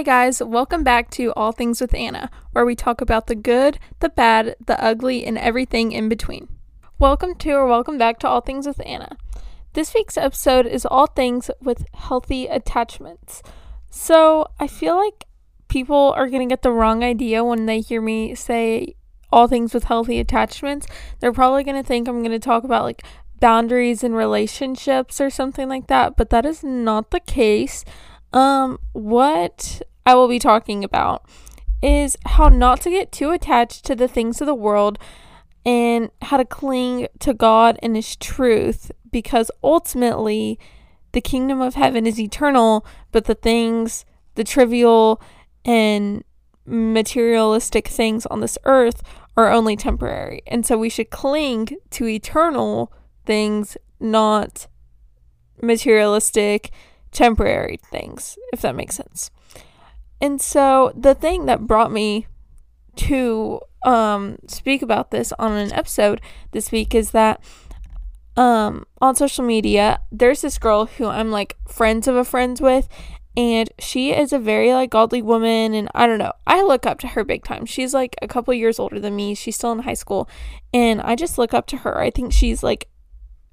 Hi, guys. Welcome back to All Things with Anna, where we talk about the good, the bad, the ugly, and everything in between. Welcome to or welcome back to All Things with Anna. This week's episode is all things with healthy attachments. So I feel like people are going to get the wrong idea when they hear me say all things with healthy attachments. They're probably going to think I'm going to talk about like boundaries and relationships or something like that, but that is not the case. Um, what I will be talking about is how not to get too attached to the things of the world and how to cling to God and His truth because ultimately the kingdom of heaven is eternal, but the things, the trivial and materialistic things on this earth are only temporary. And so we should cling to eternal things, not materialistic, temporary things, if that makes sense. And so the thing that brought me to um, speak about this on an episode this week is that um, on social media, there's this girl who I'm like friends of a friends with, and she is a very like godly woman and I don't know. I look up to her big time. She's like a couple years older than me. She's still in high school, and I just look up to her. I think she's like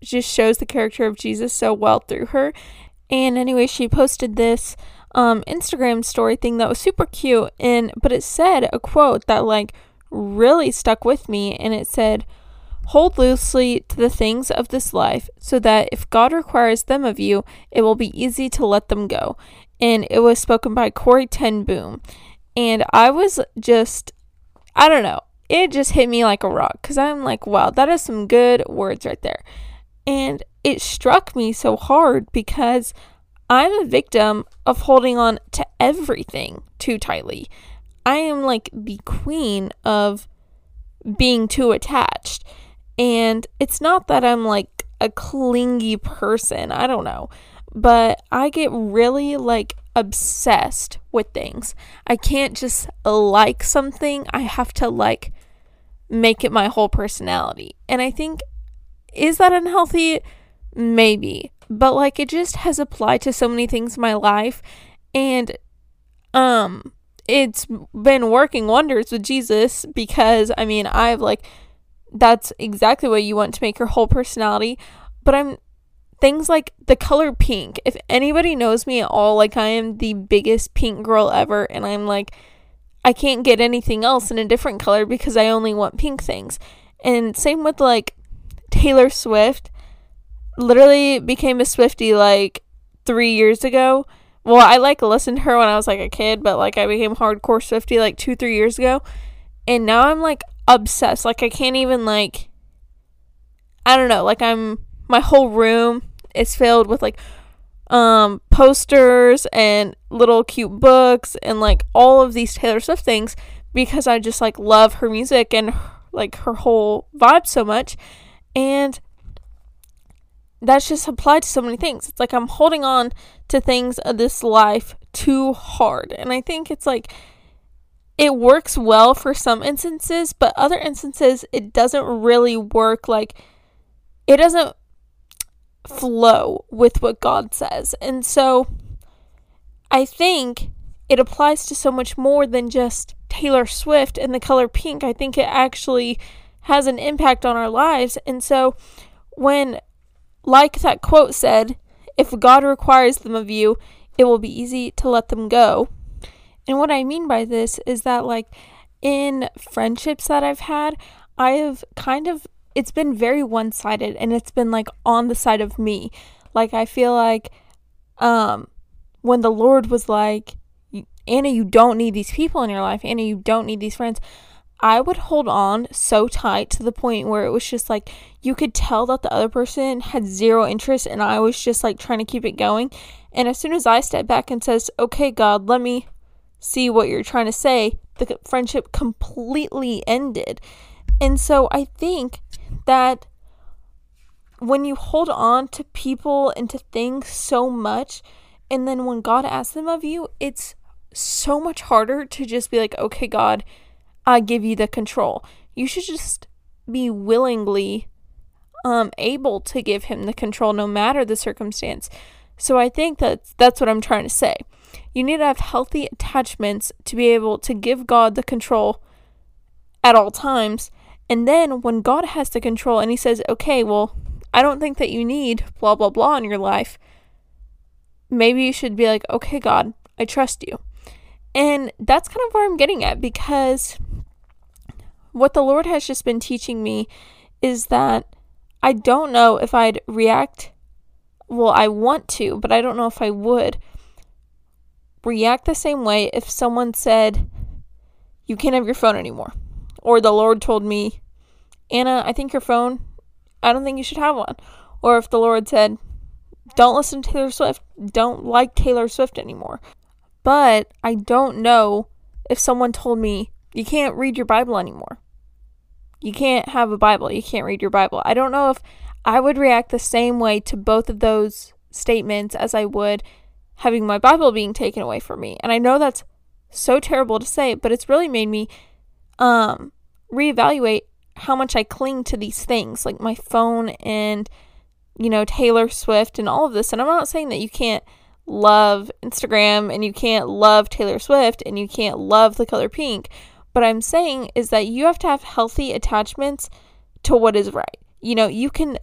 just shows the character of Jesus so well through her. And anyway, she posted this um Instagram story thing that was super cute and but it said a quote that like really stuck with me and it said Hold loosely to the things of this life, so that if God requires them of you, it will be easy to let them go. And it was spoken by Corrie ten Boom. And I was just, I don't know, it just hit me like a rock because I'm like, wow, that is some good words right there. And it struck me so hard because I'm a victim of holding on to everything too tightly. I am like the queen of being too attached. And it's not that I'm like a clingy person, I don't know, but I get really like obsessed with things. I can't just like something, I have to like make it my whole personality. And I think is that unhealthy? Maybe. But like it just has applied to so many things in my life and um it's been working wonders with Jesus because I mean I've like that's exactly what you want to make your whole personality. But I'm things like the color pink. If anybody knows me at all, like I am the biggest pink girl ever and I'm like I can't get anything else in a different color because I only want pink things. And same with like Taylor Swift literally became a Swiftie like three years ago. Well, I like listened to her when I was like a kid, but like I became hardcore Swiftie like two, three years ago. And now I'm like obsessed. Like I can't even like I don't know, like I'm my whole room is filled with like um posters and little cute books and like all of these Taylor Swift things because I just like love her music and like her whole vibe so much and that's just applied to so many things. It's like I'm holding on to things of this life too hard. And I think it's like it works well for some instances, but other instances it doesn't really work like it doesn't flow with what God says. And so I think it applies to so much more than just Taylor Swift and the color pink. I think it actually has an impact on our lives. And so, when, like that quote said, if God requires them of you, it will be easy to let them go. And what I mean by this is that, like, in friendships that I've had, I have kind of, it's been very one sided and it's been like on the side of me. Like, I feel like, um, when the Lord was like, Anna, you don't need these people in your life. Anna, you don't need these friends. I would hold on so tight to the point where it was just like you could tell that the other person had zero interest and I was just like trying to keep it going. And as soon as I stepped back and says, "Okay, God, let me see what you're trying to say," the friendship completely ended. And so I think that when you hold on to people and to things so much and then when God asks them of you, it's so much harder to just be like, "Okay, God, I give you the control. You should just be willingly um able to give him the control no matter the circumstance. So I think that that's what I'm trying to say. You need to have healthy attachments to be able to give God the control at all times. And then when God has the control and He says, okay, well, I don't think that you need blah, blah, blah in your life, maybe you should be like, okay, God, I trust you. And that's kind of where I'm getting at because what the Lord has just been teaching me is that I don't know if I'd react. Well, I want to, but I don't know if I would react the same way if someone said, You can't have your phone anymore. Or the Lord told me, Anna, I think your phone, I don't think you should have one. Or if the Lord said, Don't listen to Taylor Swift, don't like Taylor Swift anymore. But I don't know if someone told me, You can't read your Bible anymore. You can't have a Bible. You can't read your Bible. I don't know if I would react the same way to both of those statements as I would having my Bible being taken away from me. And I know that's so terrible to say, but it's really made me um reevaluate how much I cling to these things, like my phone and you know, Taylor Swift and all of this. And I'm not saying that you can't love Instagram and you can't love Taylor Swift and you can't love the color pink. What I'm saying is that you have to have healthy attachments to what is right. You know, you can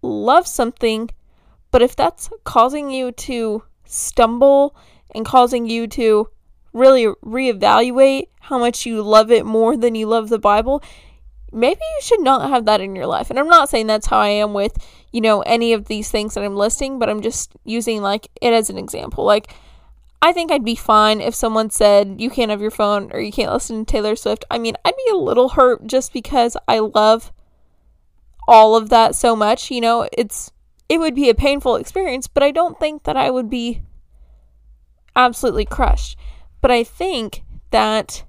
love something, but if that's causing you to stumble and causing you to really reevaluate how much you love it more than you love the Bible, maybe you should not have that in your life. And I'm not saying that's how I am with, you know, any of these things that I'm listing, but I'm just using like it as an example. Like I think I'd be fine if someone said you can't have your phone or you can't listen to Taylor Swift. I mean, I'd be a little hurt just because I love all of that so much, you know, it's it would be a painful experience, but I don't think that I would be absolutely crushed. But I think that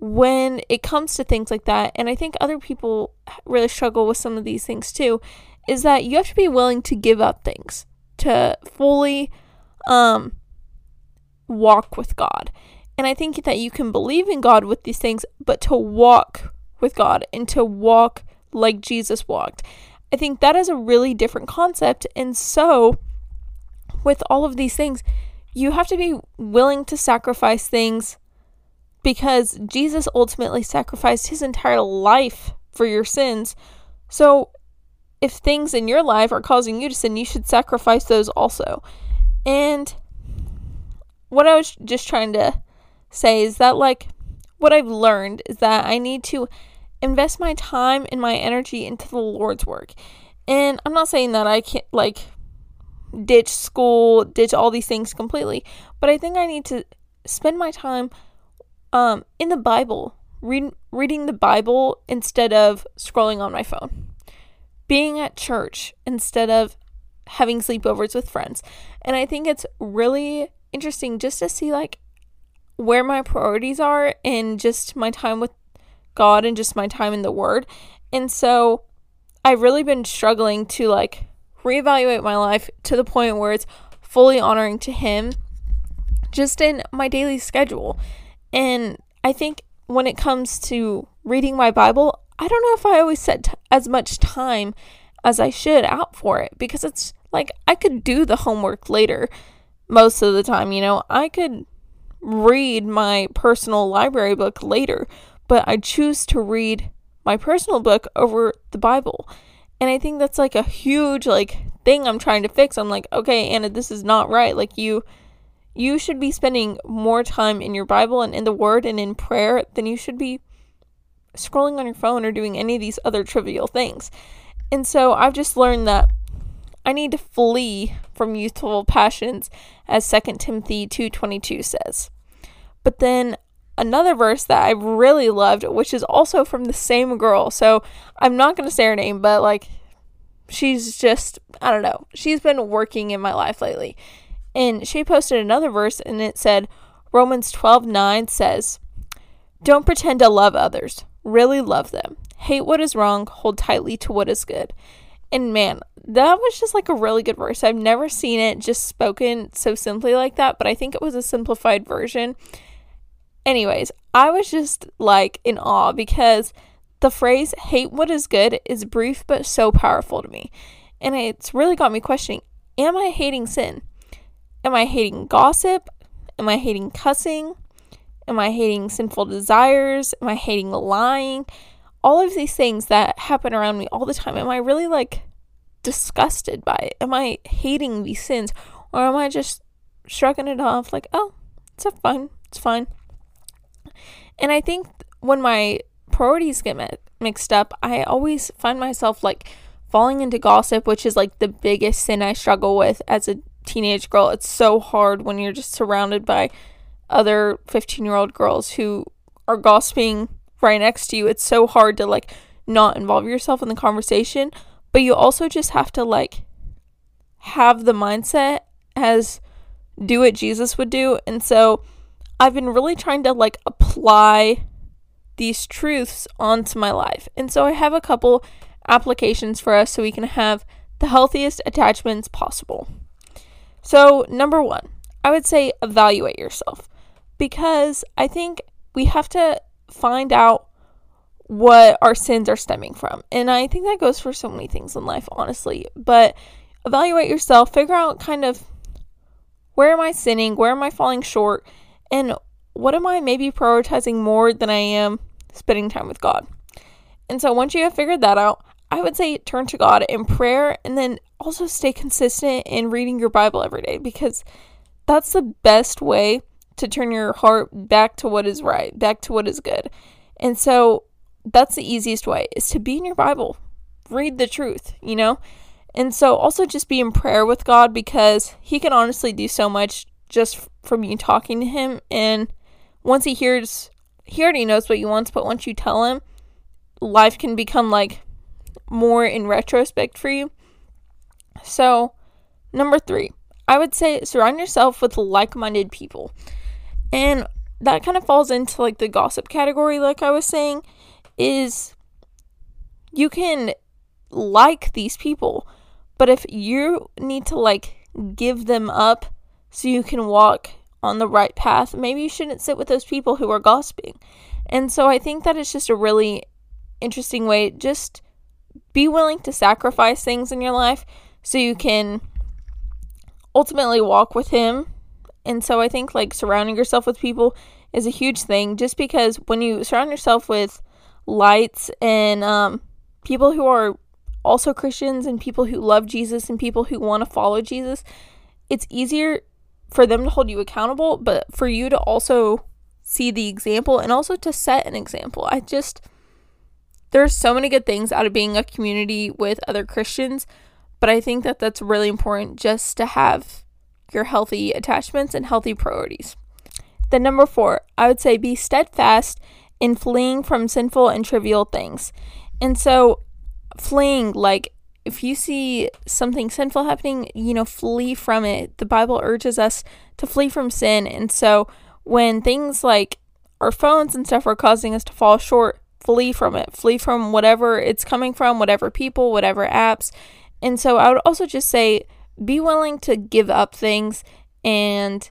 when it comes to things like that, and I think other people really struggle with some of these things too, is that you have to be willing to give up things to fully um walk with God. And I think that you can believe in God with these things, but to walk with God and to walk like Jesus walked. I think that is a really different concept. And so, with all of these things, you have to be willing to sacrifice things because Jesus ultimately sacrificed his entire life for your sins. So, if things in your life are causing you to sin, you should sacrifice those also. And what I was just trying to say is that, like, what I've learned is that I need to invest my time and my energy into the Lord's work. And I'm not saying that I can't, like, ditch school, ditch all these things completely, but I think I need to spend my time um, in the Bible, read, reading the Bible instead of scrolling on my phone, being at church instead of having sleepovers with friends. And I think it's really interesting just to see like where my priorities are and just my time with God and just my time in the Word. And so I've really been struggling to like reevaluate my life to the point where it's fully honoring to Him just in my daily schedule. And I think when it comes to reading my Bible, I don't know if I always set t- as much time as I should out for it because it's like I could do the homework later most of the time, you know. I could read my personal library book later, but I choose to read my personal book over the Bible. And I think that's like a huge like thing I'm trying to fix. I'm like, okay, Anna, this is not right. Like you you should be spending more time in your Bible and in the word and in prayer than you should be scrolling on your phone or doing any of these other trivial things. And so I've just learned that I need to flee from youthful passions, as 2 Timothy 2.22 says. But then another verse that I really loved, which is also from the same girl. So I'm not going to say her name, but like she's just, I don't know, she's been working in my life lately. And she posted another verse and it said, Romans 12:9 says, Don't pretend to love others, really love them. Hate what is wrong, hold tightly to what is good. And man, that was just like a really good verse. I've never seen it just spoken so simply like that, but I think it was a simplified version. Anyways, I was just like in awe because the phrase hate what is good is brief but so powerful to me. And it's really got me questioning am I hating sin? Am I hating gossip? Am I hating cussing? Am I hating sinful desires? Am I hating lying? All of these things that happen around me all the time. Am I really like disgusted by it? Am I hating these sins? Or am I just shrugging it off like, oh, it's fine, it's fine. And I think when my priorities get mi- mixed up, I always find myself like falling into gossip, which is like the biggest sin I struggle with as a teenage girl. It's so hard when you're just surrounded by other 15 year old girls who are gossiping right next to you. It's so hard to like not involve yourself in the conversation, but you also just have to like have the mindset as do what Jesus would do. And so I've been really trying to like apply these truths onto my life. And so I have a couple applications for us so we can have the healthiest attachments possible. So, number one, I would say evaluate yourself because I think we have to find out what our sins are stemming from. And I think that goes for so many things in life, honestly. But evaluate yourself, figure out kind of where am I sinning? Where am I falling short? And what am I maybe prioritizing more than I am spending time with God? And so once you have figured that out, I would say turn to God in prayer and then also stay consistent in reading your Bible every day because that's the best way to turn your heart back to what is right, back to what is good. And so that's the easiest way is to be in your Bible. Read the truth, you know? And so also just be in prayer with God because he can honestly do so much just from you talking to him and once he hears he already knows what you want, but once you tell him, life can become like more in retrospect for you. So, number 3, I would say surround yourself with like-minded people. And that kind of falls into like the gossip category like I was saying is you can like these people but if you need to like give them up so you can walk on the right path, maybe you shouldn't sit with those people who are gossiping. And so I think that it's just a really interesting way. Just be willing to sacrifice things in your life so you can ultimately walk with Him. And so I think like surrounding yourself with people is a huge thing just because when you surround yourself with lights and um, people who are also Christians and people who love Jesus and people who want to follow Jesus, it's easier for them to hold you accountable, but for you to also see the example and also to set an example. I just there's so many good things out of being a community with other Christians, but I think that that's really important just to have your healthy attachments and healthy priorities. Then number 4, I would say be steadfast in fleeing from sinful and trivial things. And so fleeing like if you see something sinful happening, you know, flee from it. The Bible urges us to flee from sin. And so when things like our phones and stuff are causing us to fall short, flee from it. Flee from whatever it's coming from, whatever people, whatever apps. And so I would also just say be willing to give up things and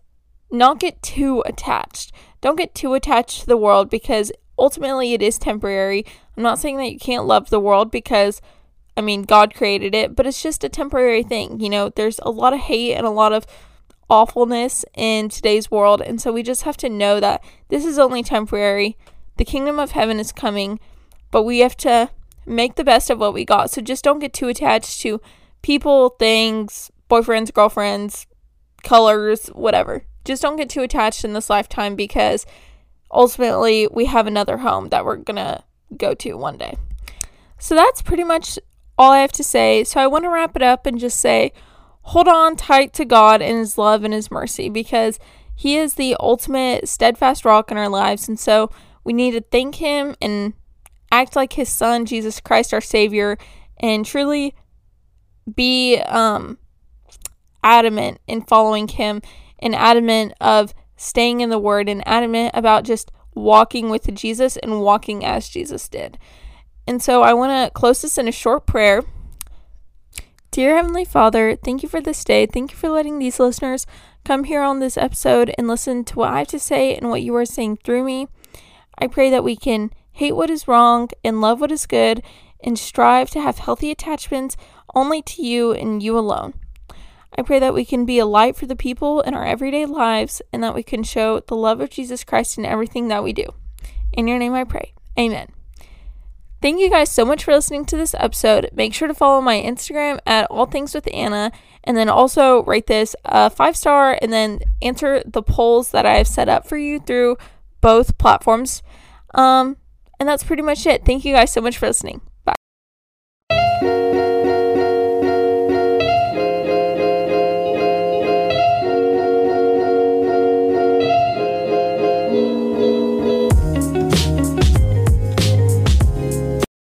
not get too attached. Don't get too attached to the world because ultimately it is temporary. I'm not saying that you can't love the world because, I mean, God created it, but it's just a temporary thing. You know, there's a lot of hate and a lot of awfulness in today's world. And so we just have to know that this is only temporary. The kingdom of heaven is coming, but we have to make the best of what we got. So just don't get too attached to people, things, boyfriends, girlfriends, colors, whatever. Just don't get too attached in this lifetime because ultimately we have another home that we're going to go to one day. So that's pretty much all I have to say. So I want to wrap it up and just say hold on tight to God and His love and His mercy because He is the ultimate steadfast rock in our lives. And so we need to thank Him and act like His Son, Jesus Christ, our Savior, and truly be um, adamant in following Him and adamant of staying in the Word and adamant about just walking with Jesus and walking as Jesus did. And so I want to close this in a short prayer. Dear Heavenly Father, thank you for this day. Thank you for letting these listeners come here on this episode and listen to what I have to say and what you are saying through me. I pray that we can hate what is wrong and love what is good and strive to have healthy attachments only to you and you alone. I pray that we can be a light for the people in our everyday lives and that we can show the love of Jesus Christ in everything that we do. In your name I pray. Amen. Thank you guys so much for listening to this episode. Make sure to follow my Instagram at All Things with Anna, and then also rate this a five star, and then answer the polls that I have set up for you through both platforms. Um, and that's pretty much it. Thank you guys so much for listening.